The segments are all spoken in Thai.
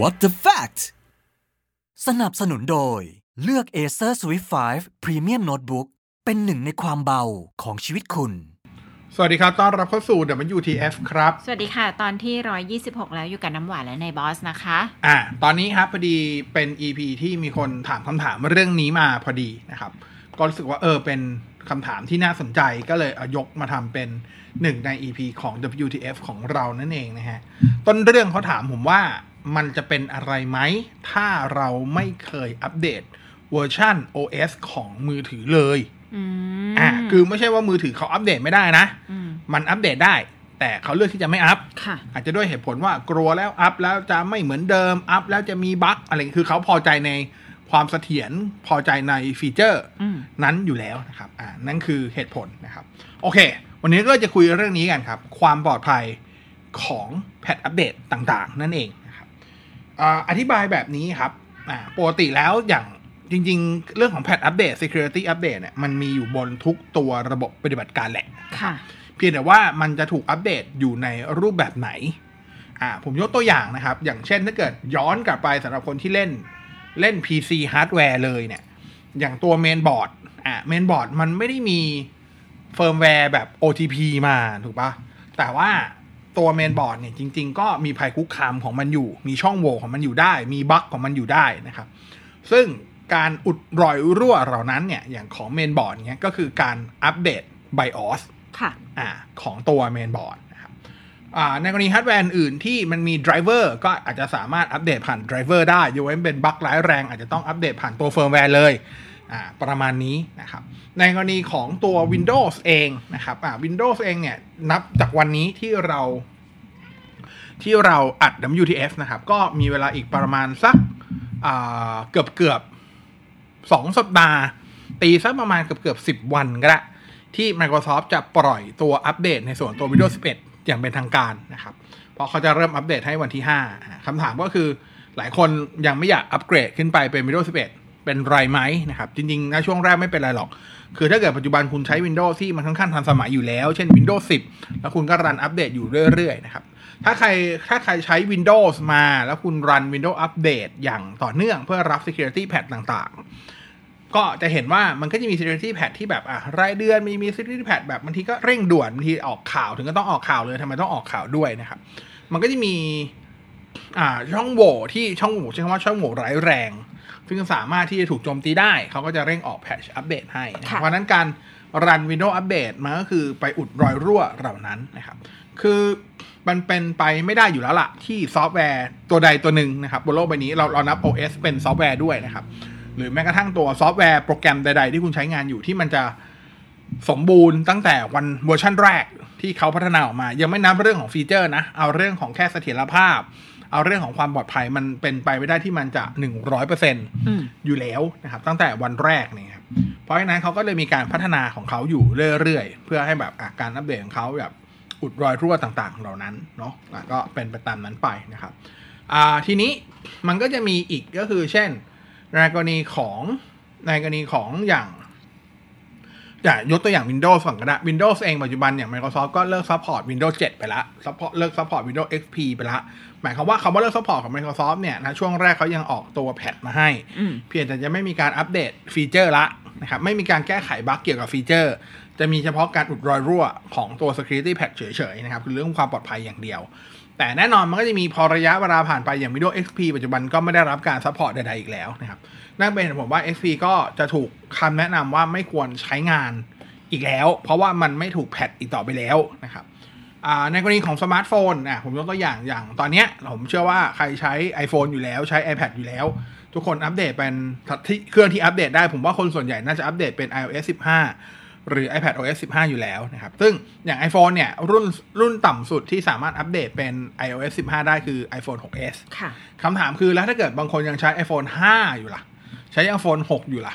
What the fact สนับสนุนโดย เลือก Acer Swift 5 Premium Notebook เป็นหนึ่งในความเบาของชีวิตคุณ สวัสดีครับ ต้อนรับเข้าสู่ WTF ครับ สวัสดีค่ะ ตอนที่ 126 แล้วอยู่กับน้ำหวานและในบอสนะคะ อ่า ตอนนี้ครับพอดีเป็น EP ที่มีคนถามคำถามเรื่องนี้มาพอดีนะครับ ก็รู้สึกว่าเออเป็นคำถามที่น่าสนใจก็เลยเอายกมาทำเป็นหนึ่งใน EP ของ WTF ของเรานั่นเองนะฮะ ต้นเรื่องเขาถามผมว่า มันจะเป็นอะไรไหม ถ้าเราไม่เคยอัปเดตเวอร์ชัน OS ของมือถือเลยอืมอ่าคือไม่ใช่ว่ามือถือเขาอัปเดตไม่ได้นะมมันอัปเดตได้ แต่เขาเลือกที่จะไม่อัพค่ะอาจจะด้วยเหตุผลว่ากลัวแล้วอัพแล้วจะไม่เหมือนเดิม อัพแล้วจะมีบั๊กอะไรคือเขาพอใจในความเสถียรพอใจในฟีเจอร์อืมนั้นอยู่แล้วนะครับ อ่า นั่นคือเหตุผลนะครับ โอเค วันนี้ก็จะคุยเรื่องนี้กันครับ ความปลอดภัยของ patch อัปเดตต่างๆ นั่นเองนะครับ อ่าอธิบายแบบนี้ครับอ่าปกติแล้วอย่างจริง ๆ เรื่องของแพทอัปเดต security update เนี่ยมันมีอยู่บนทุกตัวระบบปฏิบัติการแหละค่ะ เพียงแต่ว่ามันจะถูกอัปเดตอยู่ในรูปแบบไหนอ่าผมยกตัวอย่างนะครับ อย่างเช่นถ้าเกิดย้อนกลับไปสำหรับคนที่เล่นเล่น PC ฮาร์ดแวร์เลยเนี่ย อย่างตัวเมนบอร์ดอ่าเมนบอร์ดมันไม่ได้มีเฟิร์มแวร์แบบ OTA มาถูกปะแต่ว่า ตัวเมนบอร์ดเนี่ยจริง ๆ ก็มีภัยคุกคามของมันอยู่ มีช่องโหว่ของมันอยู่ได้ มีบั๊กของมันอยู่ได้นะครับ ซึ่งการอุดรอยรั่วเหล่านั้นเนี่ยอย่างของเมนบอร์ดเนี่ยก็คือการอัปเดต BIOS ค่ะอ่าของตัวเมนบอร์ดนะครับอ่าในกรณีฮาร์ดแวร์อื่นที่มันมีไดรเวอร์ก็อาจจะสามารถอัปเดตผ่านไดรเวอร์ได้ยกเว้นเป็นบั๊กร้ายแรงอาจจะต้องอัปเดตผ่านตัวเฟิร์มแวร์เลยอ่า ประมาณนี้นะครับ ในกรณีของตัว Windows เองนะครับอ่า Windows เองเนี่ย นับจากวันนี้ที่เราที่เราอัด WTF นะครับ ก็มีเวลาอีกประมาณสักเกือบเกือบสองสัปดาห์ ตีสักประมาณเกือบเกือบสิบวันก็ได้ที่ Microsoft จะปล่อยตัวอัปเดตในส่วนตัว Windows 11 อย่างเป็นทางการนะครับ เพราะเขาจะเริ่มอัปเดตให้วันที่5อ่าคำถามก็คือหลายคนยังไม่อยากอัปเกรดขึ้นไปเป็น Windows 11 เป็นไรไหมนะครับ จริงๆนะช่วงแรกไม่เป็นไรหรอก คือถ้าเกิดปัจจุบันคุณใช้ Windows ที่มันค่อนข้างทันสมัยอยู่แล้ว เช่น Windows 10 แล้วคุณก็รันอัปเดตอยู่เรื่อยๆนะครับ ถ้าใครถ้าใครใช้ Windows มาแล้วคุณรัน Windows Update อย่างต่อเนื่องเพื่อรับ Security Patch ต่างๆ ก็จะเห็นว่ามันก็จะมี security patch ที่แบบอะรายเดือนมีมี security patch แบบบางทีก็เร่งด่วนบางทีออกข่าวถึงก็ต้องออกข่าวเลยทำไมต้องออกข่าวด้วยนะครับ มันก็จะมีอ่าช่องโหว่ที่ช่องโหว่ใช้คำว่าช่องโหว่ร้ายแรง ซึ่งสามารถที่จะถูกโจมตีได้ เขาก็จะเร่งออก patch อัปเดตให้นะครับค่ะเพราะฉะนั้นการรัน Windows Update มันก็คือไปอุดรอยรั่วเหล่านั้นนะครับ คือมันเป็นไปไม่ได้อยู่แล้วล่ะ ที่ซอฟต์แวร์ตัวใดตัวหนึ่งนะครับบนโลกใบนี้เราเรานับ OS เป็นซอฟต์แวร์ด้วยนะครับ หรือแม้กระทั่งตัวซอฟต์แวร์โปรแกรมใด ๆ ที่คุณใช้งานอยู่ที่มันจะสมบูรณ์ตั้งแต่วันเวอร์ชันแรกที่เขาพัฒนาออกมา ยังไม่นับเรื่องของฟีเจอร์นะ เอาเรื่องของแค่เสถียรภาพ เอาเรื่องของความปลอดภัยมันเป็นไปไม่ได้ที่มันจะหนึ่งร้อยเปอร์เซ็นต์อืมอยู่แล้วนะครับ ตั้งแต่วันแรกเนี่ยครับเพราะฉะนั้นเขาก็เลยมีการพัฒนาของเขาอยู่เรื่อยๆ เพื่อให้แบบอะการอัปเดตของเขาแบบอุดรอยรั่วต่างๆ เหล่านั้นเนาะอะก็เป็นไปตามนั้นไปนะครับอ่าทีนี้มันก็จะมีอีกก็คือเช่นในกรณีของในกรณีของอย่าง อย่างยกตัวอย่าง Windows ฝั่งก็ได้ Windows เองปัจจุบันอย่าง Microsoft ก็เลิก support Windows 7 ไปละซัพพอร์ตเลิกซัพพอร์ต Windows XP ไปละ หมายความว่าคำว่าเลิก support ของ Microsoft เนี่ยนะช่วงแรกเขายังออกตัว patch มาให้อืมเพียงแต่จะไม่มีการอัปเดตฟีเจอร์ละนะครับไม่มีการแก้ไขบั๊กเกี่ยวกับฟีเจอร์ จะมีเฉพาะการอุดรอยรั่วของตัว security patch เฉยๆนะครับคือเรื่องความปลอดภัยอย่างเดียว แต่แน่นอนมันก็จะมีพอระยะเวลาผ่านไปอย่าง Windows XP ปัจจุบันก็ไม่ได้รับการ support ใดๆอีกแล้วนะครับ นั่นเป็นเหตุผลว่า XP ก็จะถูกคำแนะนำว่าไม่ควรใช้งานอีกแล้ว เพราะว่ามันไม่ถูก patch อีกต่อไปแล้วนะครับอ่าในกรณีของสมาร์ทโฟนอะผมยกตัวอย่างอย่างตอนเนี้ยผมเชื่อว่าใครใช้ iPhone อยู่แล้วใช้ iPad อยู่แล้ว ทุกคนอัปเดตเป็นที่เครื่องที่อัปเดตได้ ผมว่าคนส่วนใหญ่น่าจะอัปเดตเป็น iOS 15 หรือ iPad OS 15 อยู่แล้วนะครับ ซึ่งอย่าง iPhone เนี่ยรุ่นรุ่นต่ำสุดที่สามารถอัปเดตเป็น iOS 15 ได้คือ iPhone 6s ค่ะคำถามคือแล้วถ้าเกิดบางคนยังใช้ iPhone 5 อยู่ล่ะ ใช้ iPhone 6 อยู่ล่ะ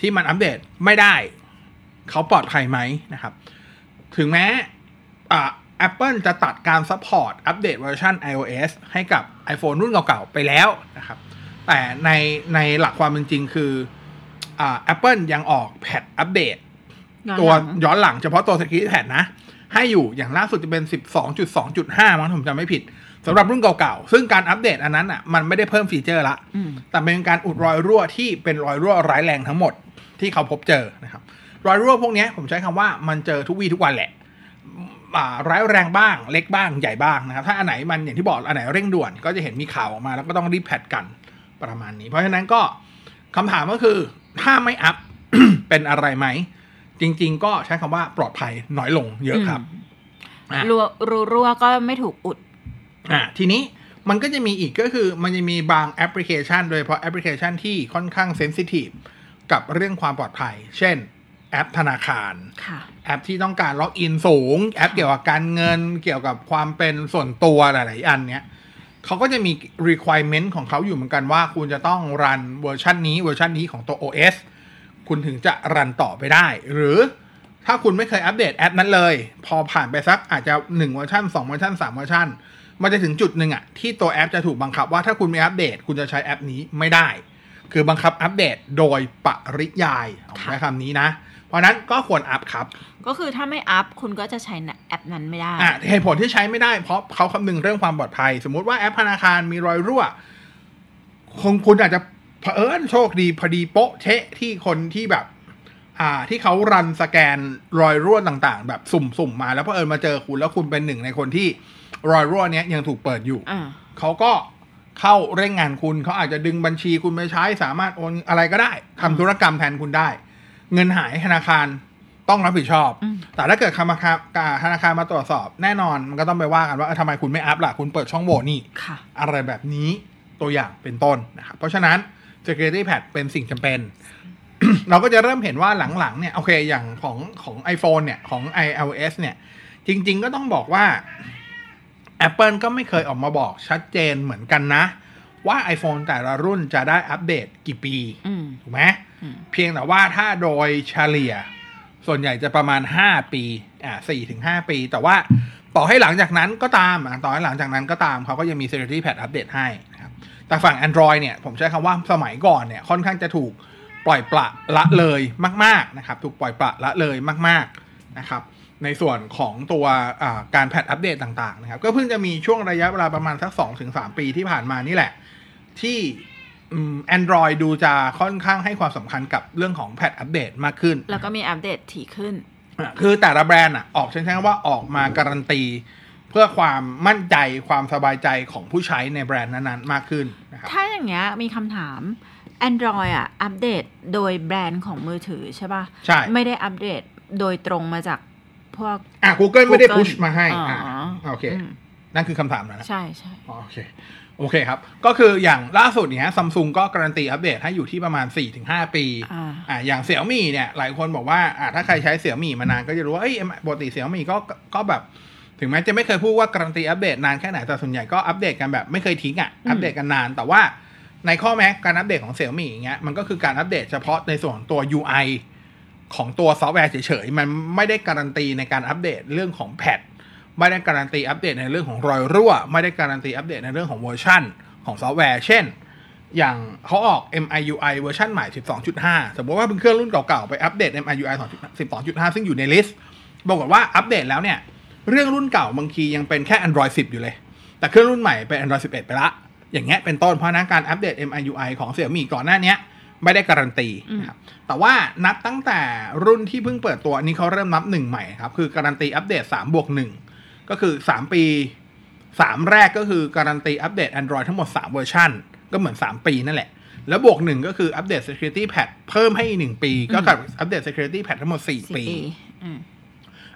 ที่มันอัปเดตไม่ได้ เขาปลอดภัยไหมนะครับ ถึงแม้อ่า Apple จะตัดการ support อัปเดตเวอร์ชัน iOS ให้กับ iPhone รุ่นเก่าๆ ไปแล้วนะครับ แต่ในในหลักความเป็นจริงคืออ่า Apple ยังออก patch อัปเดตย้อนตัวหลังย้อนหลังเฉพาะตัว Security Patch นะ ให้อยู่อย่างล่าสุดจะเป็น 12.2.5 มั้งผมจำไม่ผิดสำหรับรุ่นเก่าๆ ซึ่งการอัปเดตอันนั้นอะมันไม่ได้เพิ่มฟีเจอร์ละอืมแต่เป็นการอุดรอยรั่วที่เป็นรอยรั่วร้ายแรงทั้งหมดที่เขาพบเจอนะครับ รอยรั่วพวกเนี้ยผมใช้คำว่ามันเจอทุกวี่ทุกวันแหละอ่าร้ายแรงบ้างเล็กบ้างใหญ่บ้างนะครับ ถ้าอันไหนมันอย่างที่บอกอันไหนเร่งด่วนก็จะเห็นมีข่าวออกมา แล้วก็ต้องรีบแพทกันประมาณนี้ เพราะฉะนั้นก็คำถามก็คือถ้าไม่อัพเป็นอะไรไหม จริง ๆ ก็ใช้คำว่าปลอดภัยน้อยลงเยอะครับอะรัรูรั่วก็ไม่ถูกอุด อ่า ทีนี้มันก็จะมีอีกก็คือมันจะมีบางแอปพลิเคชัน โดยเฉพาะแอปพลิเคชันที่ค่อนข้าง sensitive กับเรื่องความปลอดภัย เช่น แอปธนาคารค่ะแอปที่ต้องการ login สูง แอปเกี่ยวกับการเงิน เกี่ยวกับความเป็นส่วนตัวหลาย ๆ อันเนี้ยเขาก็จะมี requirement ของเขาอยู่เหมือนกันว่า คุณจะต้อง run เวอร์ชันนี้เวอร์ชันนี้ของตัว OS คุณถึงจะ run ต่อไปได้ หรือถ้าคุณไม่เคยอัปเดตแอปนั้นเลย พอผ่านไปสักอาจจะ1เวอร์ชัน2เวอร์ชัน3เวอร์ชันมันจะถึงจุดหนึ่งอะที่ตัวแอปจะถูกบังคับว่าถ้าคุณไม่อัปเดต คุณจะใช้แอปนี้ไม่ได้ คือบังคับอัปเดตโดยปริยายผมใช้คำนี้นะ เพราะฉะนั้นก็ควรอัพครับ ก็คือถ้าไม่อัพคุณก็จะใช้แอปนั้นไม่ได้อะเหตุผลที่ใช้ไม่ได้เพราะเขาคำนึงเรื่องความปลอดภัย สมมุติว่าแอปธนาคารมีรอยรั่วคงคุณอาจจะ เผอิญโชคดีพอดีโป๊ะเชะที่คนที่แบบ อ่าที่เขารันสแกนรอยรั่วต่างๆ แบบสุ่มๆมาแล้วเผอิญมาเจอคุณแล้วคุณเป็นหนึ่งในคนที่รอยรั่วเนี้ยยังถูกเปิดอยู่อ่าเขาก็เข้าเร่งงานคุณเขาอาจจะดึงบัญชีคุณไปใช้ สามารถโอนอะไรก็ได้ทำธุรกรรมแทนคุณได้ เงินหายธนาคารต้องรับผิดชอบอืมแต่ถ้าเกิดธนาคารธนาคารมาตรวจสอบ แน่นอนมันก็ต้องไปว่ากันว่าเออทำไมคุณไม่อัพล่ะ คุณเปิดช่องโหว่นี่ค่ะอะไรแบบนี้ตัวอย่างเป็นต้นนะครับ เพราะฉะนั้น security patch เป็นสิ่งจำเป็น เราก็จะเริ่มเห็นว่าหลังๆ เนี่ย โอเค อย่างของของ iPhone เนี่ย ของ iOS เนี่ย จริง ๆ ก็ต้องบอกว่า Apple ก็ไม่เคยออกมาบอกชัดเจนเหมือนกันนะ ว่า iPhone แต่ละรุ่นจะได้อัปเดตกี่ปีอืมถูกไหมอืมเพียงแต่ว่าถ้าโดยเฉลี่ย ส่วนใหญ่จะประมาณ 5 ปี อ่า4ถึง5ปี แต่ว่าต่อให้หลังจากนั้นก็ตามอะต่อให้หลังจากนั้นก็ตาม เขาก็ยังมี security patch อัปเดตให้นะครับ แต่ฝั่ง Android เนี่ยผมใช้คำว่าสมัยก่อนเนี่ยค่อนข้างจะถูกปล่อยปละละเลยมากๆนะครับถูกปล่อยปละละเลยมากๆนะครับในส่วนของตัวอ่าการแพทอัปเดตต่างๆนะครับก็เพิ่งจะมีช่วงระยะเวลาประมาณสัก 2-3 ปีที่ผ่านมานี่แหละ ที่แอนดรอยดูจะค่อนข้างให้ความสำคัญกับเรื่องของแพทอัปเดตมากขึ้น แล้วก็มีอัปเดตถี่ขึ้นอะคือแต่ละแบรนด์อะออกใช้คำว่าออกมาการันตีเพื่อความมั่นใจความสบายใจของผู้ใช้ในแบรนด์นั้นๆ มากขึ้นนะครับถ้าอย่างเงี้ยมีคำถาม Android อะอัปเดตโดยแบรนด์ของมือถือใช่ป่ะใช่ไม่ได้อัปเดตโดยตรงมาจากพวกอะ Google ไม่ได้ Google พุชมาให้อ๋ออะอ๋อโอเคอืมนั่นคือคำถามนะใช่ใช่อ๋อโอเคโอเคครับ ก็คืออย่างล่าสุดเนี้ยซัมซุงก็การันตีอัปเดตให้อยู่ที่ประมาณ 4-5 ปีอ่าอ่าอย่าง Xiaomi เนี่ย หลายคนบอกว่าอ่าถ้าใครใช้ Xiaomi มานานก็จะรู้ว่าเอ้ยปกติ Xiaomi ก็ก็แบบ ถึงแม้จะไม่เคยพูดว่าการันตีอัปเดตนานแค่ไหนแต่ส่วนใหญ่ก็อัปเดตกันแบบไม่เคยทิ้งอะอืมอัปเดตกันนาน แต่ว่าในข้อแม้การอัปเดตของ Xiaomi อย่างเงี้ยมันก็คือการอัปเดตเฉพาะในส่วนของตัว UI ของตัวซอฟต์แวร์เฉยๆ มันไม่ได้การันตีในการอัปเดตเรื่องของ patch ไม่ได้การันตีอัปเดตในเรื่องของรอยรั่ว ไม่ได้การันตีอัปเดตในเรื่องของเวอร์ชันของซอฟต์แวร์ เช่น อย่างเขาออก MIUI เวอร์ชันใหม่ 12.5 สมมติว่าเป็นเครื่องรุ่นเก่าๆ ไปอัปเดต MIUI 12.5 ซึ่งอยู่ใน list ปรากฏว่าอัปเดตแล้วเนี่ย เครื่องรุ่นเก่าบางทียังเป็นแค่ Android 10 อยู่เลย แต่เครื่องรุ่นใหม่เป็น Android 11 ไปละ อย่างเงี้ยเป็นต้นเพราะฉะนั้นการอัปเดต MIUI ของ Xiaomi ก่อนหน้าเนี้ยไม่ได้การันตีนะครับ แต่ว่านับตั้งแต่รุ่นที่เพิ่งเปิดตัวอันนี้เขาเริ่มนับหนึ่งใหม่ครับ คือการันตีอัปเดต3บวก1ก็คือ 3 ปี 3 แรกก็คือการันตีอัปเดต Android ทั้งหมด 3 เวอร์ชันก็เหมือน 3 ปีนั่นแหละ แล้วบวกหนึ่งก็คืออัปเดต Security Patch เพิ่มให้อีกหนึ่งปี ก็กับอัปเดต Security Patch ทั้งหมดสี่4ปีปี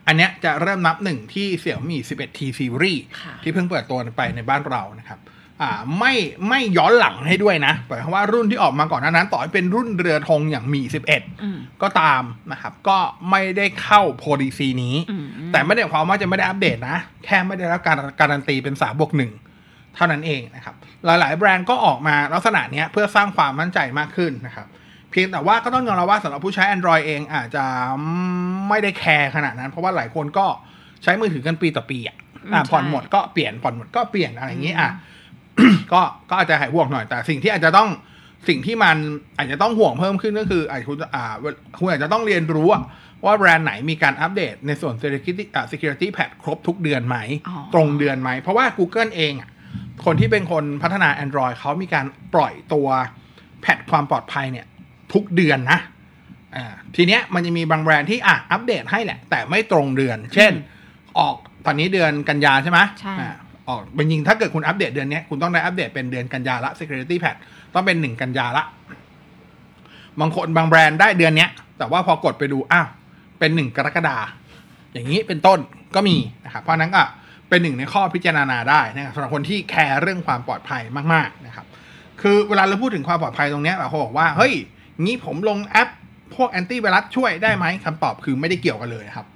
อืมอันเนี้ยจะเริ่มนับหนึ่งที่เสี่ยมี่ 11T Series ค่ะที่เพิ่งเปิดตัวไปในบ้านเรานะครับอ่าไม่ไม่ย้อนหลังให้ด้วยนะหมายความว่ารุ่นที่ออกมาก่อนหน้านั้น ต่อให้เป็นรุ่นเรือธงอย่างมี 11อืมก็ตามนะครับ ก็ไม่ได้เข้า policy นี้อืมแต่ไม่ได้หมายความว่าจะไม่ได้อัปเดตนะ แค่ไม่ได้รับการการันตีเป็น3บวก1เท่านั้นเองนะครับ หลาย ๆ แบรนด์ก็ออกมาลักษณะเนี้ยเพื่อสร้างความมั่นใจมากขึ้นนะครับ เพียงแต่ว่าก็ต้องยอมรับว่าสำหรับผู้ใช้ Android เองอาจจะไม่ได้แคร์ขนาดนั้น เพราะว่าหลายคนก็ใช้มือถือกันปีต่อปีอะอะใช่ผ่อนหมดก็เปลี่ยนผ่อนหมดก็เปลี่ยนอะไรอย่างนี้อะก็ก็อาจจะหายห่วงหน่อย แต่สิ่งที่อาจจะต้องสิ่งที่มันอาจจะต้องห่วงเพิ่มขึ้นก็คืออาจจะคุณอ่าคุณอาจจะต้องเรียนรู้อะว่าแบรนด์ไหนมีการอัปเดตในส่วน security อ่า security patch ครบทุกเดือนไหมอ๋อตรงเดือนไหม เพราะว่า Google เองอะคนที่เป็นคนพัฒนา Android เขามีการปล่อยตัวแพทความปลอดภัยเนี่ย ทุกเดือนนะอ่าทีเนี้ยมันจะมีบางแบรนด์ที่อะอัปเดตให้แหละ แต่ไม่ตรงเดือน เช่น ออกตอนนี้เดือนกันยาใช่ไหมใช่อ่าออกเป็นจริงถ้าเกิดคุณอัปเดตเดือนเนี้ยคุณต้องได้อัปเดตเป็นเดือนกันยาละ security patch ต้องเป็นหนึ่งกันยาละ บางคนบางแบรนด์ได้เดือนเนี้ย แต่ว่าพอกดไปดูอ้าวเป็นหนึ่งกรกฎาอย่างนี้เป็นต้นก็มีนะครับเพราะฉะนั้นก็เป็นหนึ่งในข้อพิจารณาได้นะครับสำหรับคนที่แคร์เรื่องความปลอดภัยมาก ๆนะครับ คือเวลาเราพูดถึงความปลอดภัยตรงเนี้ยบางคนบอกว่าเฮ้ย งี้ผมลงแอปพวกแอนตี้ไวรัสช่วยได้ไหมคำตอบคือไม่ได้เกี่ยวกันเลยครับ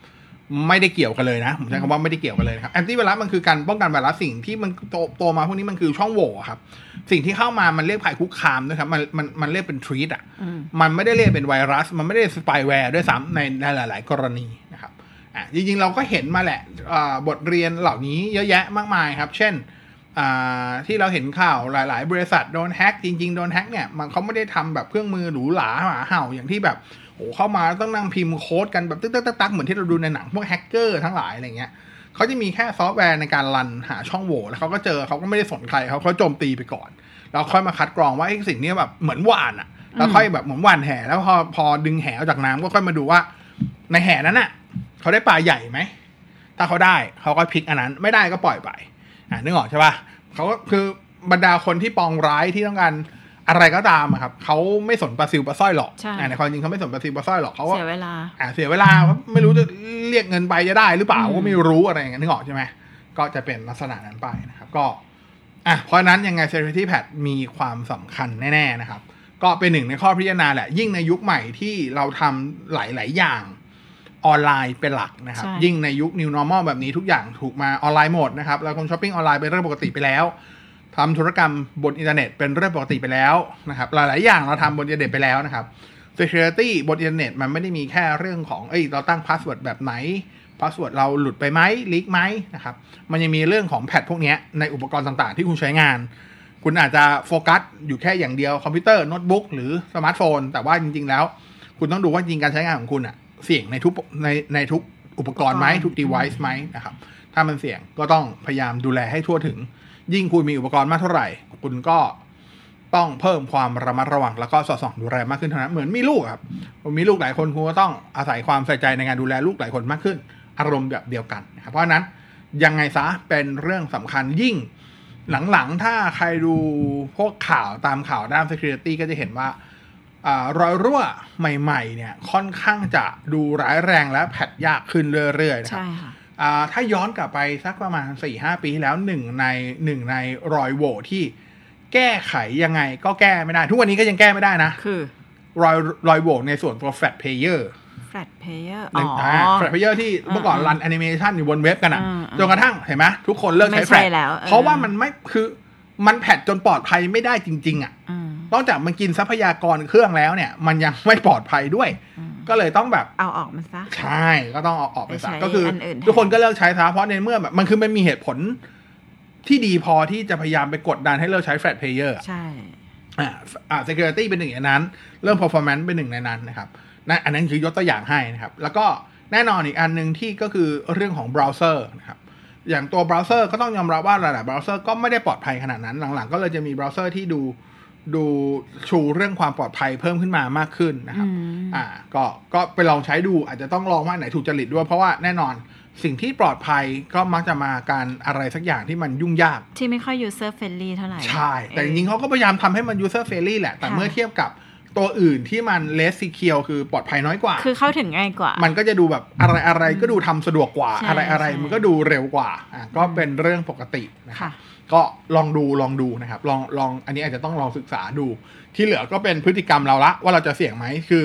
ไม่ได้เกี่ยวกันเลยนะผมใช้คำว่าไม่ได้เกี่ยวกันเลยนะครับแอนตี้ไวรัสมันคือการป้องกันไวรัสสิ่งที่มันโตโตมาพวกนี้มันคือช่องโหว่ครับ สิ่งที่เข้ามามันเรียกภัยคุกคามด้วยครับมันมันมันเรียกเป็น threat อะอืมมันไม่ได้เรียกเป็นไวรัส มันไม่ได้สปายแวร์ด้วยซ้ำในในหลาย ๆ กรณีนะครับอะจริงๆเราก็เห็นมาแหละอ่าบทเรียนเหล่านี้เยอะแยะมากมายครับ เช่นอ่า ที่เราเห็นข่าวหลาย ๆ บริษัทโดนแฮ็กจริง ๆ โดนแฮ็กเนี่ยมันเขาไม่ได้ทำแบบเครื่องมือหรูหราหมาเห่าอย่างที่แบบโอ้เข้ามาต้องนั่งพิมพ์โค้ดกันแบบตึ๊กตึ๊กตักเหมือนที่เราดูในหนังพวกแฮกเกอร์ทั้งหลายอะไรเงี้ยเขาจะมีแค่ซอฟต์แวร์ในการ run หาช่องโหว่แล้วเขาก็เจอเขาก็ไม่ได้สนใครเขาเขาโจมตีไปก่อน แล้วค่อยมาคัดกรองว่าไอ้สิ่งนี้แบบเหมือนหว่านอะแล้วค่อยแบบเหมือนหว่านแหแล้วพอพอดึงแหออกจากน้ำก็ค่อยมาดูว่า ในแหนั้นอะเขาได้ปลาใหญ่ไหมถ้าเขาได้เขาก็ pick อันนั้น ไม่ได้ก็ปล่อยไป อ่านึกออกใช่ปะเขาก็คือบรรดาคนที่ปองร้ายที่ต้องการอะไรก็ตามอะครับเขาไม่สนปลาซิวปลาสร้อยหรอกใช่อ่าในความจริงเขาไม่สนปลาซิวปลาสร้อยหรอกเขาก็เสียเวลาอ่าเสียเวลาเขาไม่รู้จะเรียกเงินไปจะได้หรือเปล่าอืมก็ไม่รู้อะไรอย่างเงี้ยนึกออกใช่ไหมก็จะเป็นลักษณะนั้นไปนะครับ ก็อะเพราะฉะนั้นยังไง security patch มีความสำคัญแน่ ๆ นะครับ ก็เป็นหนึ่งในข้อพิจารณาแหละ ยิ่งในยุคใหม่ที่เราทำหลาย ๆ อย่าง ออนไลน์เป็นหลักนะครับใช่ยิ่งในยุค new normal แบบนี้ทุกอย่างถูกมาออนไลน์หมดนะครับเราคงช้อปปิ้งออนไลน์เป็นเรื่องปกติไปแล้วทำธุรกรรมบนอินเทอร์เน็ตเป็นเรื่องปกติไปแล้วนะครับ หลาย ๆ อย่างเราทำบนอินเทอร์เน็ตไปแล้วนะครับ security บนอินเทอร์เน็ตมันไม่ได้มีแค่เรื่องของเอ้ยเราตั้ง password แบบไหน password เราหลุดไปไหม leak ไหมนะครับ มันยังมีเรื่องของ patch พวกเนี้ยในอุปกรณ์ต่างๆ ที่คุณใช้งาน คุณอาจจะโฟกัสอยู่แค่อย่างเดียวคอมพิวเตอร์โน้ตบุ๊กหรือสมาร์ทโฟน แต่ว่าจริง ๆ แล้ว คุณต้องดูว่าจริงการใช้งานของคุณอะ เสี่ยงในทุกในในทุกอุปกรณ์ไหมทุก device ไหมนะครับ ถ้ามันเสี่ยงก็ต้องพยายามดูแลให้ทั่วถึง ยิ่งคุณมีอุปกรณ์มากเท่าไหร่ คุณก็ต้องเพิ่มความระมัดระวังแล้วก็สอดส่องดูแลมากขึ้นเท่านั้นเหมือนมีลูกอะครับผมมีลูกหลายคนคุณก็ต้องอาศัยความใส่ใจในการดูแลลูกหลายคนมากขึ้น อารมณ์แบบเดียวกันนะครับเพราะฉะนั้นยังไงซะเป็นเรื่องสำคัญยิ่งหลังๆ ถ้าใครดูพวกข่าวตามข่าวด้าน security ก็จะเห็นว่าอา รอยรั่วใหม่ๆเนี่ยค่อนข้างจะดูร้ายแรงและ patch ยากขึ้นเรื่อยๆนะครับใช่ค่ะอ่าถ้าย้อนกลับไปสักประมาณ4-5 ปีที่แล้วหนึ่งในหนึ่งในรอยโหว่ที่แก้ไขยังไงก็แก้ไม่ได้ ทุกวันนี้ก็ยังแก้ไม่ได้นะ คือ รอยรอยโหว่ในส่วนตัว Flash Player Flash Player หนึ่งอ๋อ Flash Playerอร์ที่เมื่อก่อนอ่า run แอนิเมชันอยู่บนเว็บกันอะอ่าจนกระทั่งเห็นไหมทุกคนเลิกใช้ไม่แฟลใช่แล้วเออเพราะว่ามันไม่คือมัน patch จนปลอดภัยไม่ได้จริง ๆ อะอืม นอกจากมันกินทรัพยากรเครื่องแล้วเนี่ย มันยังไม่ปลอดภัยด้วยอืมก็เลยต้องแบบเอาออกมาซะ ใช่ก็ต้องเอาออกไปไปใช้ซะก็คืออันอื่นแทนทุกคนก็เลิกใช้ซะเพราะในเมื่อแบบมันคือมันมีเหตุผลที่ดีพอที่จะพยายามไปกดดันให้เลิกใช้ Flash Player ใช่อ่าอ่า security เป็นหนึ่งในนั้น เรื่อง performance เป็นหนึ่งในนั้นนะครับนั่นอันนั้นคือยกตัวอย่างให้นะครับ แล้วก็แน่นอนอีกอันหนึ่งที่ก็คือเรื่องของเบราว์เซอร์นะครับ อย่างตัวเบราว์เซอร์ก็ต้องยอมรับว่าหลายๆเบราว์เซอร์ก็ไม่ได้ปลอดภัยขนาดนั้น หลังๆ ก็เลยจะมีเบราว์เซอร์ที่ดู ดูชูเรื่องความปลอดภัยเพิ่มขึ้นมามากขึ้นนะครับอืมอ่า ก็ก็ไปลองใช้ดูอาจจะต้องลองว่าไหนถูกจริตด้วย เพราะว่าแน่นอนสิ่งที่ปลอดภัยก็มักจะมาการอะไรสักอย่างที่มันยุ่งยาก ที่ไม่ค่อย user friendly เท่าไหร่ ใช่ แต่จริงๆเขาก็พยายามทำให้มัน user friendly แหละ แต่ค่ะเมื่อเทียบกับ ตัวอื่นที่มัน less secure คือปลอดภัยน้อยกว่า คือเข้าถึงง่ายกว่า มันก็จะดูแบบอะไรอะไรก็ดูทำสะดวกกว่าใช่อะไรอะไรใช่มันก็ดูเร็วกว่าอะก็เป็นเรื่องปกตินะครับค่ะก็ลองดูลองดูนะครับ ลองลองอันนี้อาจจะต้องลองศึกษาดู ที่เหลือก็เป็นพฤติกรรมเราละว่าเราจะเสี่ยงไหมคือ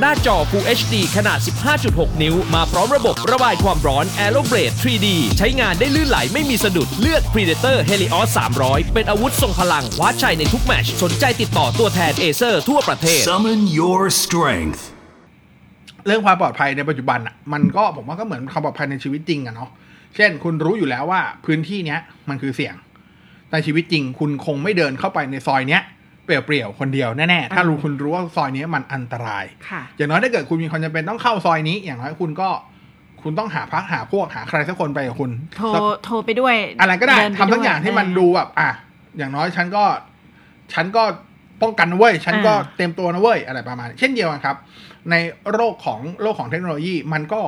หน้าจอ Full HD ขนาด 15.6 นิ้ว มาพร้อมระบบระบายความร้อน Aeroblade 3D ใช้งานได้ลื่นไหลไม่มีสะดุดเลือก Predator Helios 300 เป็นอาวุธทรงพลังคว้าชัยในทุกแมตช์สนใจติดต่อตัวแทนเอเซอร์ทั่วประเทศ Summon your strength. เรื่องความปลอดภัยในปัจจุบันอะมันก็ผมว่าก็เหมือนความปลอดภัยในชีวิตจริงอะเนาะเช่น คุณรู้อยู่แล้วว่าพื้นที่เนี้ยมันคือเสี่ยง ในชีวิตจริง คุณคงไม่เดินเข้าไปในซอยเนี้ย เปลี่ยวๆคนเดียวแน่ๆ ถ้ารู้คุณรู้ว่าซอยเนี้ยมันอันตรายค่ะอย่างน้อยถ้าเกิดคุณมีความจำเป็นต้องเข้าซอยนี้ อย่างน้อยคุณก็คุณต้องหาพักหาพวกหาใครสักคนไปกับคุณ โทรสักโทรไปด้วย อะไรก็ได้เนปทำทุกอย่างด้วที่มันเออดูแบบอะอย่างน้อยฉันก็ ฉันก็ป้องกันนะเว้ย ฉันก็อ่าเต็มตัวนะเว้ยอะไรประมาณนี้เช่นเดียวกันครับ ในโลกของโลกของเทคโนโลยีมันก็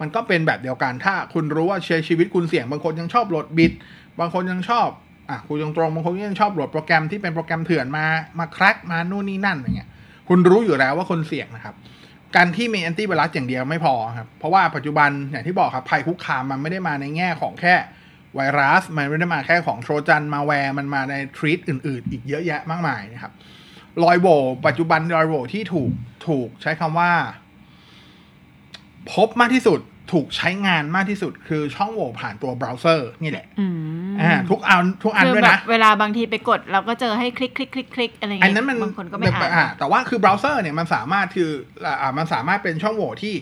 มันก็เป็นแบบเดียวกัน ถ้าคุณรู้ว่าเชียชีวิตคุณเสี่ยง บางคนยังชอบโหลดบิตบางคนยังชอบ อะคุณตรงๆบางคนยังชอบโหลดโปรแกรมที่เป็นโปรแกรมเถื่อนมามาแคร็กมานู่นนี่นั่นอย่างเงี้ย คุณรู้อยู่แล้วว่าคุณเสี่ยงนะครับ การที่มีแอนตี้ไวรัสอย่างเดียวไม่พอครับ เพราะว่าปัจจุบันอย่างที่บอกครับภัยคุกคามมันไม่ได้มาในแง่ของแค่ไวรัส มันไม่ได้มาแค่ของโทรจันมัลแวร์มันมาใน threat อื่น ๆ อีกเยอะแยะมากมายนะครับรอยโหว่ปัจจุบันรอยโหว่ที่ถูกถูกใช้คำว่า พบมากที่สุด ถูกใช้งานมากที่สุดคือช่องโหว่ผ่านตัวเบราว์เซอร์นี่แหละอืมอ่าทุกอันทุกอันคือด้วยแบนะบเวลาบางทีไปกดเราก็เจอให้คลิกคลิกคลิกคลิกอะไรอย่างอันเงี้ยนั้นมันบางคนก็ไม่อ่านแต่ว่าคือเบราว์เซอร์เนี่ยมันสามารถคืออ่ามันสามารถเป็นช่องโหว่ที่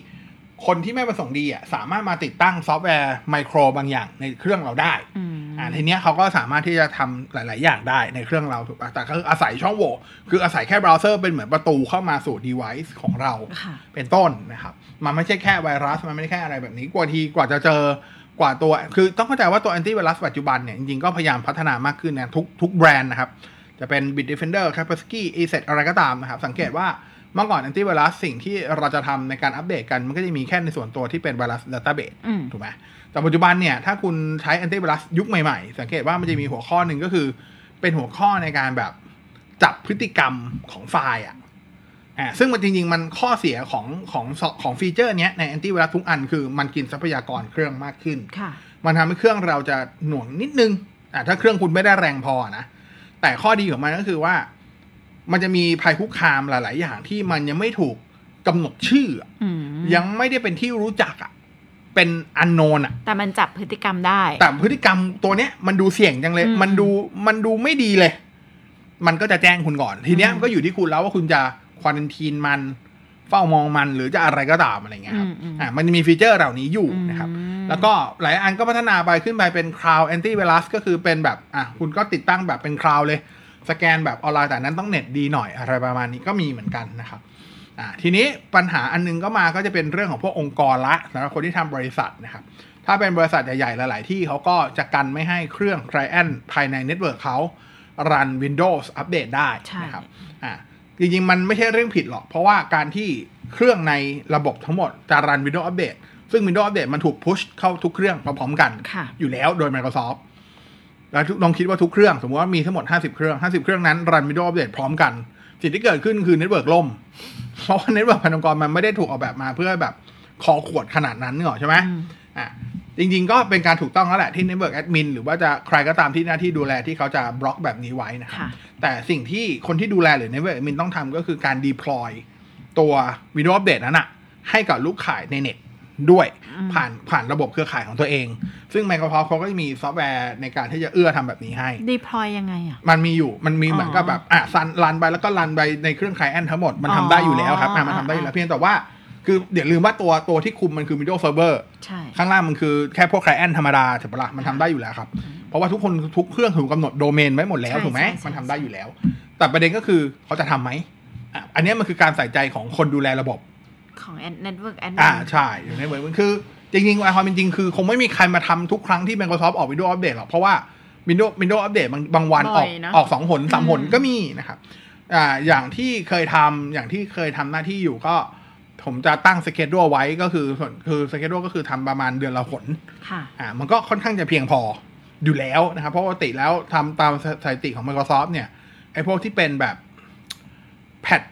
คนที่ไม่ประสงค์ดีอะสามารถมาติดตั้งซอฟต์แวร์ไมโครบางอย่างในเครื่องเราได้อืมอ่าทีเนี้ยเขาก็สามารถที่จะทำหลาย ๆ อย่างได้ในเครื่องเราถูกปะแต่ก็คืออาศัยช่องโหว่คืออาศัยแค่เบราว์เซอร์เป็นเหมือนประตูเข้ามาสู่ device ของเราค่ะเป็นต้นนะครับ มันไม่ใช่แค่ไวรัส มันไม่ได้แค่อะไรแบบนี้กว่าทีกว่าจะเจอกว่าตัว คือต้องเข้าใจว่าตัวแอนตี้ไวรัสปัจจุบันเนี่ยจริง ๆ ก็พยายามพัฒนามากขึ้นนะทุกทุกแบรนด์นะครับจะเป็น Bitdefender Kaspersky a z อะไรก็ตามนะครับ สังเกตว่า เมื่อก่อนแอนตี้ไวรัสสิ่งที่เราจะทำในการอัปเดตกันมันก็จะมีแค่ในส่วนตัวที่เป็นไวรัส Database อืมถูกไหมแต่ปัจจุบันเนี่ย ถ้าคุณใช้แอนตี้ไวรัสยุคใหม่ๆ สังเกตว่ามันจะมีหัวข้อหนึ่งก็คือ เป็นหัวข้อในการแบบจับพฤติกรรมของไฟล์อะอ่าซึ่งมันจริงๆ มันข้อเสียของของของฟีเจอร์เนี้ยในแอนตี้ไวรัสทุกอันคือมันกินทรัพยากรเครื่องมากขึ้นค่ะมันทำให้เครื่องเราจะหน่วงนิดนึงอ่าถ้าเครื่องคุณไม่ได้แรงพอนะแต่ข้อดีของมันก็คือว่า มันจะมีภัยคุกคามหลาย ๆ อย่างที่มันยังไม่ถูกกำหนดชื่ออะอืมยังไม่ได้เป็นที่รู้จักอะเป็นอันโนนอะ แต่มันจับพฤติกรรมได้ แต่พฤติกรรมตัวเนี้ยมันดูเสี่ยงจังเลยอืมมันดูมันดูไม่ดีเลย มันก็จะแจ้งคุณก่อน ทีเนี้ยอืมมันก็อยู่ที่คุณแล้วว่าคุณจะquarantine มัน เฝ้ามองมันหรือจะอะไรก็ตามอะไรเงี้ยครับอืมอืมอ่ามันจะมีฟีเจอร์เหล่านี้อยู่นะครับอืมแล้วก็หลายอันก็พัฒนาไปขึ้นไปเป็น Cloud Antivirus ก็คือเป็นแบบอะคุณก็ติดตั้งแบบเป็น Cloud เลย สแกนแบบออนไลน์แต่นั้นต้องเน็ตดีหน่อยอะไรประมาณนี้ก็มีเหมือนกันนะครับอ่าทีนี้ปัญหาอันนึงก็มาก็จะเป็นเรื่องของพวกองค์กรละสำหรับคนที่ทำบริษัทนะครับถ้าเป็นบริษัทใหญ่ๆ หลาย ๆ ที่เขาก็จะกันไม่ให้เครื่อง Client ภายใน network เขารัน Windows อัปเดตได้ใช่นะครับอ่าจริงๆ มันไม่ใช่เรื่องผิดหรอก เพราะว่าการที่เครื่องในระบบทั้งหมดจะรัน Windows อัปเดตซึ่ง Windows อัปเดตมันถูกพุชเข้าทุกเครื่องพร้อมๆกันค่ะอยู่แล้วโดย Microsoft แล้วลองคิดว่าทุกเครื่อง สมมติว่ามีทั้งหมด 50 เครื่อง 50 เครื่องนั้นรัน Windows Update พร้อมกันสิ่งที่เกิดขึ้นคือ network ล่ม เพราะว่า network องค์กรมันไม่ได้ถูกออกแบบมาเพื่อแบบคอขวดขนาดนั้นนึกออกอะใช่ไหมอืมอะจริง ๆ ก็เป็นการถูกต้องแล้วแหละที่ network admin หรือว่าจะใครก็ตามที่หน้าที่ดูแลที่เขาจะบล็อกแบบนี้ไว้นะครับค่ะแต่สิ่งที่คนที่ดูแลหรือ Network Admin ต้องทำก็คือการ deploy ตัว Windows Update นั้นอะให้กับลูกข่ายในเน็ต ด้วยอืมผ่านผ่านระบบเครือข่ายของตัวเอง ซึ่ง Microsoft เขาก็จะมีซอฟต์แวร์ในการที่จะเอื้อทำแบบนี้ให้ deploy ยังไงอะ มันมีอยู่มันมีเหมือนกับแบบอะซัน run ไปแล้วก็ run ไปในเครื่อง client ทั้งหมด มันทำได้อยู่แล้วครับอะมันทำได้อยู่แล้วเพียงแต่ว่าคือเดี๋ยวลืมว่าตัวตัวที่คุมมันคือ Windows Server ใช่ข้างล่างมันคือแค่พวก client ธรรมดาถูกปะล่ะมันทำได้อยู่แล้วครับ เพราะว่าทุกคนทุกเครื่องถูกกำหนดโดเมนไว้หมดแล้วใช่ถูกไหมใช่ใช่มันทำได้อยู่แล้ว แต่ประเด็นก็คือเขาจะทำไหมอะอันเนี้ยมันคือการใส่ใจของคนดูแลระบบ ของ network admin อ่าใช่ อยู่ในเหมือนมันคือ จริงๆความเป็นจริงคือ คงไม่มีใครมาทำทุกครั้งที่ Microsoft ออก Windows Update หรอก เพราะว่า Windows Windows Update บางบางวันออกบ่อยนะออกสองหนสามหนอืมก็มีนะครับอ่าอย่างที่เคยทำอย่างที่เคยทำหน้าที่อยู่ก็ผมจะตั้งสเกจด e ไว้ก็คือส่วนคือสเกจด e ก็คือทำประมาณเดือนละหนค่ะอ่ามันก็ค่อนข้างจะเพียงพออยู่แล้วนะครับ เพราะปกติแล้วทำตามสถิติของ Microsoft เนี่ย ไอ้พวกที่เป็นแบบ patch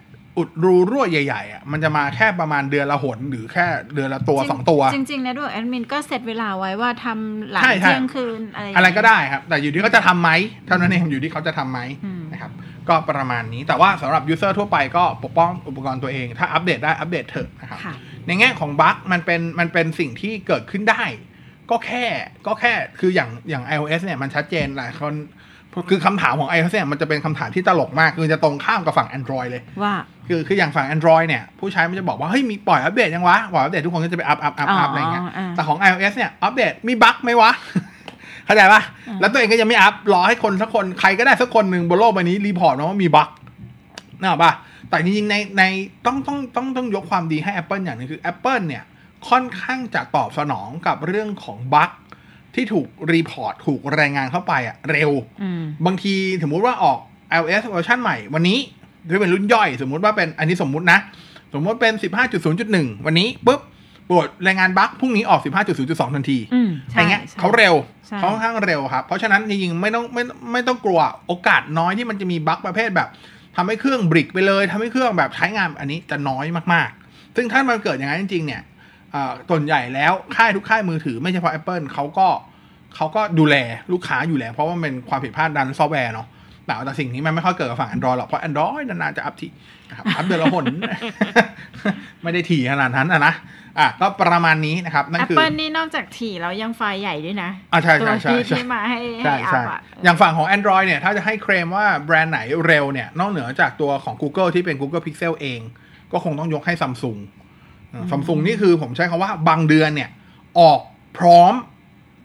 อุดรูรั่วใหญ่ๆอะมันจะมาแค่ประมาณเดือนละหนหรือแค่เดือนละตัวสองตัว จริงๆ network admin ก็เซตเวลาไว้ว่าทำหลังใช่ใช่เที่ยงคืนอะไรย่างอะไรเงี้ยก็ได้ครับ แต่อยู่ที่เขาจะทำไหมเท่านั้นเองอยู่ที่เขาจะทำไหมอืมนะครับก็ประมาณนี้แต่ว่าสำหรับ user ทั่วไปก็ปกป้องอุปกรณ์ตัวเอง ถ้าอัปเดตได้อัปเดตเถอะนะครับค่ะในแง่ของบั๊กมันเป็นมันเป็นสิ่งที่เกิดขึ้นได้ ก็แค่ก็แค่คืออย่างอย่าง iOS เนี่ยมันชัดเจนหลายคน คือคำถามของ iOS เนี่ยมันจะเป็นคำถามที่ตลกมาก คือจะตรงข้ามกับฝั่ง Android เลย ว่า คือคืออย่างฝั่ง Android เนี่ย ผู้ใช้มันจะบอกว่า เฮ้ย มีปล่อยอัปเดตยังวะปล่อยอัปเดตทุกคนก็จะไปอัพอัพอัพอัพอะไรเงี้ยอ๋ออ่าแต่ของ iOS เนี่ย อัปเดตมีบั๊กไหมวะ เข้าใจปะแล้วตัวเองก็ยังไม่อัพรอให้คนสักคนใครก็ได้สักคนหนึ่งบนโลกใบนี้ report มาว่ามีบั๊กนึกออกปะแต่จริงๆในในต้องต้องต้องต้องยกความดีให้ Apple อย่างหนึงคือ Apple เนี่ยค่อนข้างจะตอบสนองกับเรื่องของบั๊ก ที่ถูก report ถูกรายงานเข้าไปอะเร็วอืมบางทีสมมุติว่าออก iOS เวอร์ชันใหม่วันนี้ที่เป็นรุ่นย่อย สมมุติว่าเป็นอันนี้สมมุตินะ สมมติเป็น 15.0.1 วันนี้ปุ๊บปวดรายงานบั๊กพรุ่งนี้ออก 15.0.2 ทันทีอืมอะไรใช่เงี้ยใช่เขาเร็วใช่เขาค่อนข้างเร็วครับ เพราะฉะนั้นจริงๆไม่ต้องไม่ไม่ต้องกลัวโอกาสน้อยที่มันจะมีบั๊กประเภทแบบทำให้เครื่อง brick ไปเลยทำให้เครื่องแบบใช้งานอันนี้จะน้อยมากๆ ซึ่งถ้ามันเกิดอย่างนั้นจริงๆเนี่ยเอ่อ ส่วนใหญ่แล้วค่ายทุกค่ายมือถือไม่เฉพาะ Apple เขาก็เขาก็ดูแลลูกค้าอยู่แล้ว เพราะว่ามันเป็นความผิดพลาดด้านซอฟต์แวร์เนาะแต่แต่สิ่งนี้มันไม่ค่อยเกิดกับฝั่ง Android หรอก เพราะ Android นานๆจะอัพทีนะครับอัพเดือนละหน ไม่ได้ถี่ขนาดนั้นอะนะอะก็ประมาณนี้นะครับนั่นคือเปิลนี่นอกจากถี่แล้วยังไฟล์ใหญ่ด้วยนะอะใช่ตัวใช่ใช่ที่ใช่ที่มาให้ใช่ให้อัใช่พอะอย่างฝั่งของ Android เนี่ย ถ้าจะให้เคลมว่าแบรนด์ไหนเร็วเนี่ย นอกเหนือจากตัวของ Google ที่เป็น Google Pixel เอง ก็คงต้องยกให้ซัมซุง ซัมซุงนี่คือผมใช้คำว่าบางเดือนเนี่ย ออกพร้อม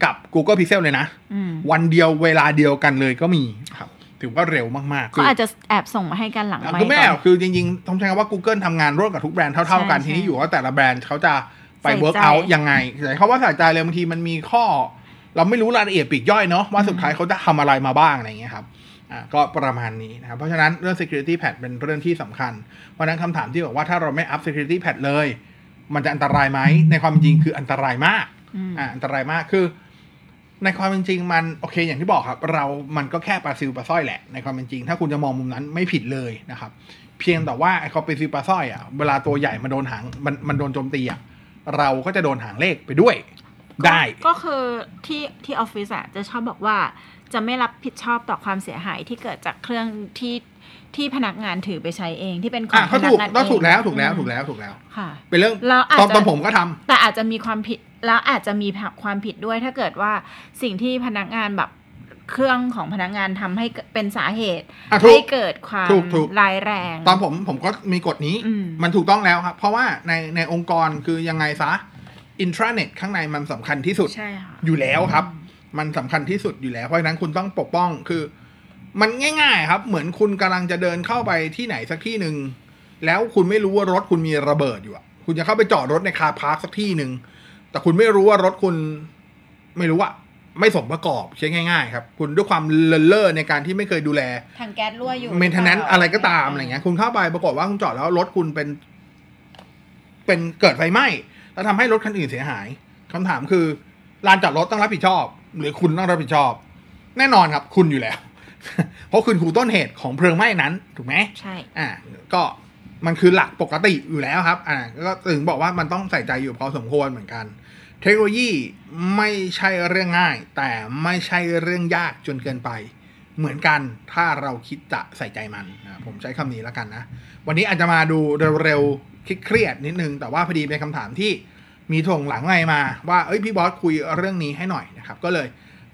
กับ Google Pixel เลยนะอืมวันเดียวเวลาเดียวกันเลยก็มีครับ ถือว่าเร็วมากๆเขาอาจจะแอบส่งมาให้กันหลังอะไมคือไม่ค์แอก่บอนคือจริงๆ ต้องใช้คำว่า Google ทำงานร่วมกับทุกแบรนด์เท่าๆกันใช่ทีนี้ใช่อยู่ว่าแต่ละแบรนด์เขาจะไปใส่ work ใจ out ยังไงแต่เขาว่าใส่ใจเลยบางทีมันมีข้อ เราไม่รู้รายละเอียดปลีกย่อยเนาะว่าสุดท้ายเขาจะทำอะไรมาบ้างอะไรอย่างเงี้ยครับอะก็ประมาณนี้นะครับ เพราะฉะนั้นเรื่อง security patch เป็นเรื่องที่สำคัญ เพราะฉะนั้นคำถามที่บอกว่าถ้าเราไม่อัพ security patch เลย มันจะอันตรายไหมในความจริงคืออันตรายมากอืมอ่าอันตรายมากคือ ในความเป็นจริงมันโอเคอย่างที่บอกครับ เรามันก็แค่ปลาซิลปลาสร้อยแหละในความเป็นจริง ถ้าคุณจะมองมุมนั้นไม่ผิดเลยนะครับ เพียงแต่ว่าไอ้คอปลาซิลปลาสร้อยอะเวลาตัวใหญ่มันโดนหางมันมันโดนโจมตีอะเราก็จะโดนหางเลขไปด้วยได้ก็คือที่ที่ออฟฟิศอะจะชอบบอกว่าจะไม่รับผิดชอบต่อความเสียหายที่เกิดจากเครื่องที่ ที่พนักงานถือไปใช้เองที่เป็นขออะงพเขานักถูกงานก็เองถูกแล้วถูกแล้วอืมถูกแล้วถูกแล้วค่ะ เป็นเรื่องเราอาจตอนจะตอนผมก็ทำแต่อาจจะมีความผิดแล้วอาจจะมีความผิดด้วยถ้าเกิดว่าสิ่งที่พนักงานแบบเครื่องของพนักงานทำให้เป็นสาเหตุอะถูกให้เกิดความถูกถูกร้ายแรง ตอนผมผมก็มีกฎนี้อืมมันถูกต้องแล้วครับ เพราะว่าในในองค์กรคือยังไงซะอินทราเน็ตข้างในมันสำคัญที่สุดใช่ค่ะอยู่แล้วครับ มันสำคัญที่สุดอยู่แล้วเพราะฉะนั้นคุณต้องปกป้องคือ มันง่ายๆครับ เหมือนคุณกำลังจะเดินเข้าไปที่ไหนสักที่หนึ่งแล้วคุณไม่รู้ว่ารถคุณมีระเบิดอยู่อะคุณจะเข้าไปจอดรถในคาร์พาร์คสักที่หนึ่งแต่คุณไม่รู้ว่ารถคุณไม่รู้อะไม่สมประกอบใช้ง่าย ๆ ครับ คุณด้วยความเลอะเลอะในการที่ไม่เคยดูแลทางแก๊สรั่วอยู่เมนเทนแนนอะไรก็ตามอะไรเงี้ย คุณเข้าไปปรากฏว่าคุณจอดแล้วรถคุณเป็น เป็นเกิดไฟไหม้แล้วทำให้รถคันอื่นเสียหายคำถามคือลานจอดรถต้องรับผิดชอบ หรือคุณต้องรับผิดชอบ แน่นอนครับ คุณอยู่แล้ว เพราะคุณคือต้นเหตุของเพลิงไหม้นั้นถูกไหมใช่อ่าก็มันคือหลักปกติอยู่แล้วครับ อ่าก็ถึงบอกว่ามันต้องใส่ใจอยู่พอสมควรเหมือนกัน เทคโนโลยีไม่ใช่เรื่องง่าย แต่ไม่ใช่เรื่องยากจนเกินไป เหมือนกันถ้าเราคิดจะใส่ใจมันนะผมใช้คำนี้แล้วกันนะ วันนี้อาจจะมาดูเร็วๆเครียดๆนิดนึง แต่ว่าพอดีเป็นคำถามที่มีถ่วงหลังไงมาว่าเอ้ยพี่บอสคุยเรื่องนี้ให้หน่อยนะครับ ก็เลย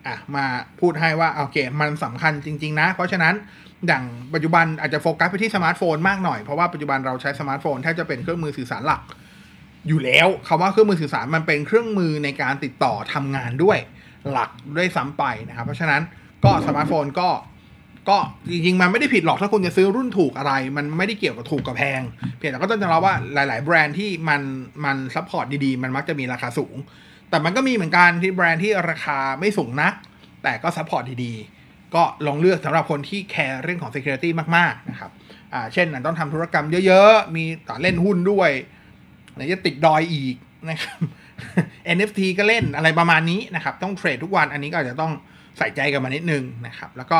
อะมาพูดให้ว่าโอเค มันสำคัญจริง ๆ นะ เพราะฉะนั้นอย่างปัจจุบันอาจจะโฟกัสไปที่สมาร์ทโฟนมากหน่อย เพราะว่าปัจจุบันเราใช้สมาร์ทโฟนแทบจะเป็นเครื่องมือสื่อสารหลัก อยู่แล้วคำว่าเครื่องมือสื่อสารมันเป็นเครื่องมือในการติดต่อทำงานด้วยหลักด้วยซ้ำไปนะครับ เพราะฉะนั้นก็สมาร์ทโฟนก็ก็จริงๆ มันไม่ได้ผิดหรอกถ้าคุณจะซื้อรุ่นถูกอะไร มันไม่ได้เกี่ยวกับถูกกับแพง เพียงแต่ก็ต้องยอมรับว่าหลาย ๆ แบรนด์ที่มันมัน support ดีๆ มันมักจะมีราคาสูง แต่มันก็มีเหมือนกันที่แบรนด์ที่ราคาไม่สูงนัก แต่ก็ support ดีๆ ก็ลองเลือกสำหรับคนที่แคร์เรื่องของ Security มากๆนะครับอ่าเช่นต้องทำธุรกรรมเยอะๆ มีต้องเล่นหุ้นด้วยไหนจะติดดอยอีกนะครับ NFT ก็เล่นอะไรประมาณนี้นะครับ ต้อง trade ทุกวันอันนี้ก็อาจจะต้องใส่ใจกับมันนิดนึงนะครับ แล้วก็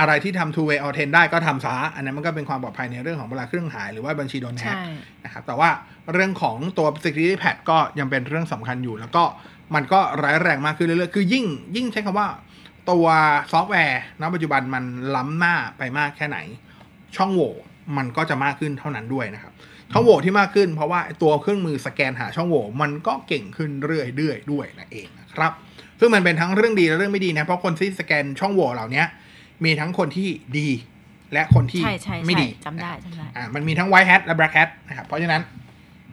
อะไรที่ทำ two way authent ได้ก็ทำซะอันนั้นมันก็เป็นความปลอดภัยในเรื่องของเวลาเครื่องหายหรือว่าบัญชีโดนแฮ็กใช่นะครับแต่ว่าเรื่องของตัว security patch ก็ยังเป็นเรื่องสำคัญอยู่ แล้วก็มันก็ร้ายแรงมากขึ้นเรื่อยๆคือยิ่งยิ่งใช้คำว่าตัวซอฟต์แวร์ณปัจจุบันมันล้ำหน้าไปมากแค่ไหน ช่องโหว่มันก็จะมากขึ้นเท่านั้นด้วยนะครับช่องโหว่ที่มากขึ้นเพราะว่าตัวเครื่องมือสแกนหาช่องโหว่มันก็เก่งขึ้นเรื่อยๆด้วยนั่นเองนะครับ ซึ่งมันเป็นทั้งเรื่องดีและเรื่องไม่ดีนะเพราะคนที่สแกนช่องโหว่เหล่านี้ มีทั้งคนที่ดี และคนที่ใช่ใช่ไม่ใช่ดีจำได้จำได้อ่ามันมีทั้ง white hat และ black hat นะครับเพราะฉะนั้น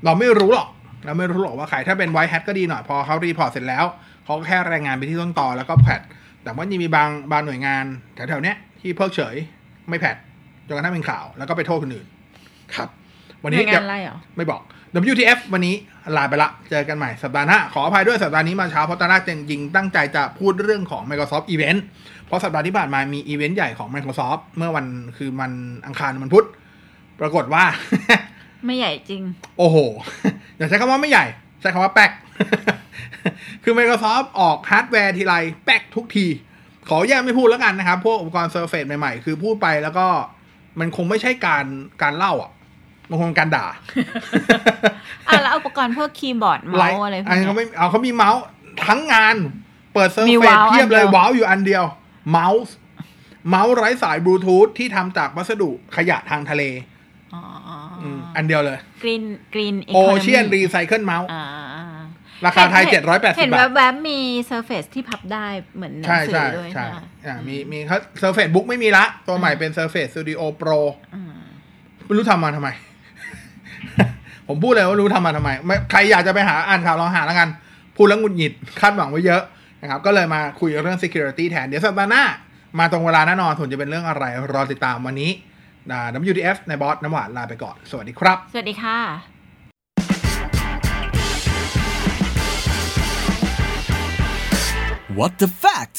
เราไม่รู้หรอก เราไม่รู้หรอกว่าใครถ้าเป็น white hat ก็ดีหน่อยพอเขา report เสร็จแล้วเขาก็แค่รายงานไปที่ต้นตอแล้วก็ patch แต่ว่ายังมีบางบางหน่วยงานแถวๆเนี้ยที่เพิกเฉยไม่ patch จนกระทั่งเป็นข่าวแล้วก็ไปโทษคนอื่น ครับ วันนี้ หน่นี้วยงานอะไรเหรอไม่บอก WTF วันนี้ลาไปละ เจอกันใหม่สัปดาห์หน้า ขออภัยด้วยสัปดาห์นี้มาเช้าเพราะตอนแรกจริงๆตั้งใจจะพูดเรื่องของ Microsoft Event เพราะสัปดาห์ที่ผ่านมามีอีเวนต์ใหญ่ของ Microsoft เมื่อวันคือมันอังคารมันพุธ ปรากฏว่า ไม่ใหญ่จริง โอ้โห อย่าใช้คำว่าไม่ใหญ่ ใช้คำว่าแป๊ก คือ Microsoft ออกฮาร์ดแวร์ทีไรแป๊กทุกที ขอแยกไม่พูดแล้วกันนะครับ พวกอุปกรณ์ Surface ใหม่ๆ คือพูดไปแล้วก็มันคงไม่ใช่การการเล่าอะมันคงเป็นการด่าอะแล้วอุปกรณ์พวกคีย์บอร์ดเมาส์อะไรพวกอันนี้เนี้เขายไม่เอาเขามีเมาส์ทั้งงาน เปิด Surface ว้าวเทียบเลยอันเดียวว้าวอยู่อันเดียว เมาส์เมาส์ไร้สายบลูทูธที่ทำจากวัสดุขยะทางทะเลอ๋ออ๋ออืมอันเดียวเลย green green ocean re cycle mouse อ่าราคาไทยเห็น780เห็นบาทแวบๆมี Surface ที่พับได้เหมือนหนังใช่สืใช่อด้วยใช่ไหมอ่ามีมีเขา Surface Book ไม่มีละ ตัวใหม่เป็น Surface Studio Pro อืมไม่รู้ทำมาทำไม ผมพูดเลยว่ารู้ทำมาทำไมไม่ใครอยากจะไปหาอ่านข่าวลองหาแล้วกัน พูดแล้วหงุดหงิดคาดหวังไว้เยอะ นะครับก็เลยมาคุยเรื่อง security แทน เดี๋ยวสัปดาห์หน้า มาตรงเวลาแน่นอนส่วนจะเป็นเรื่องอะไร รอติดตามวันนี้อ่า WTF ในบอสน้ำหวานลาไปก่อน สวัสดีครับ สวัสดีค่ะ What the fact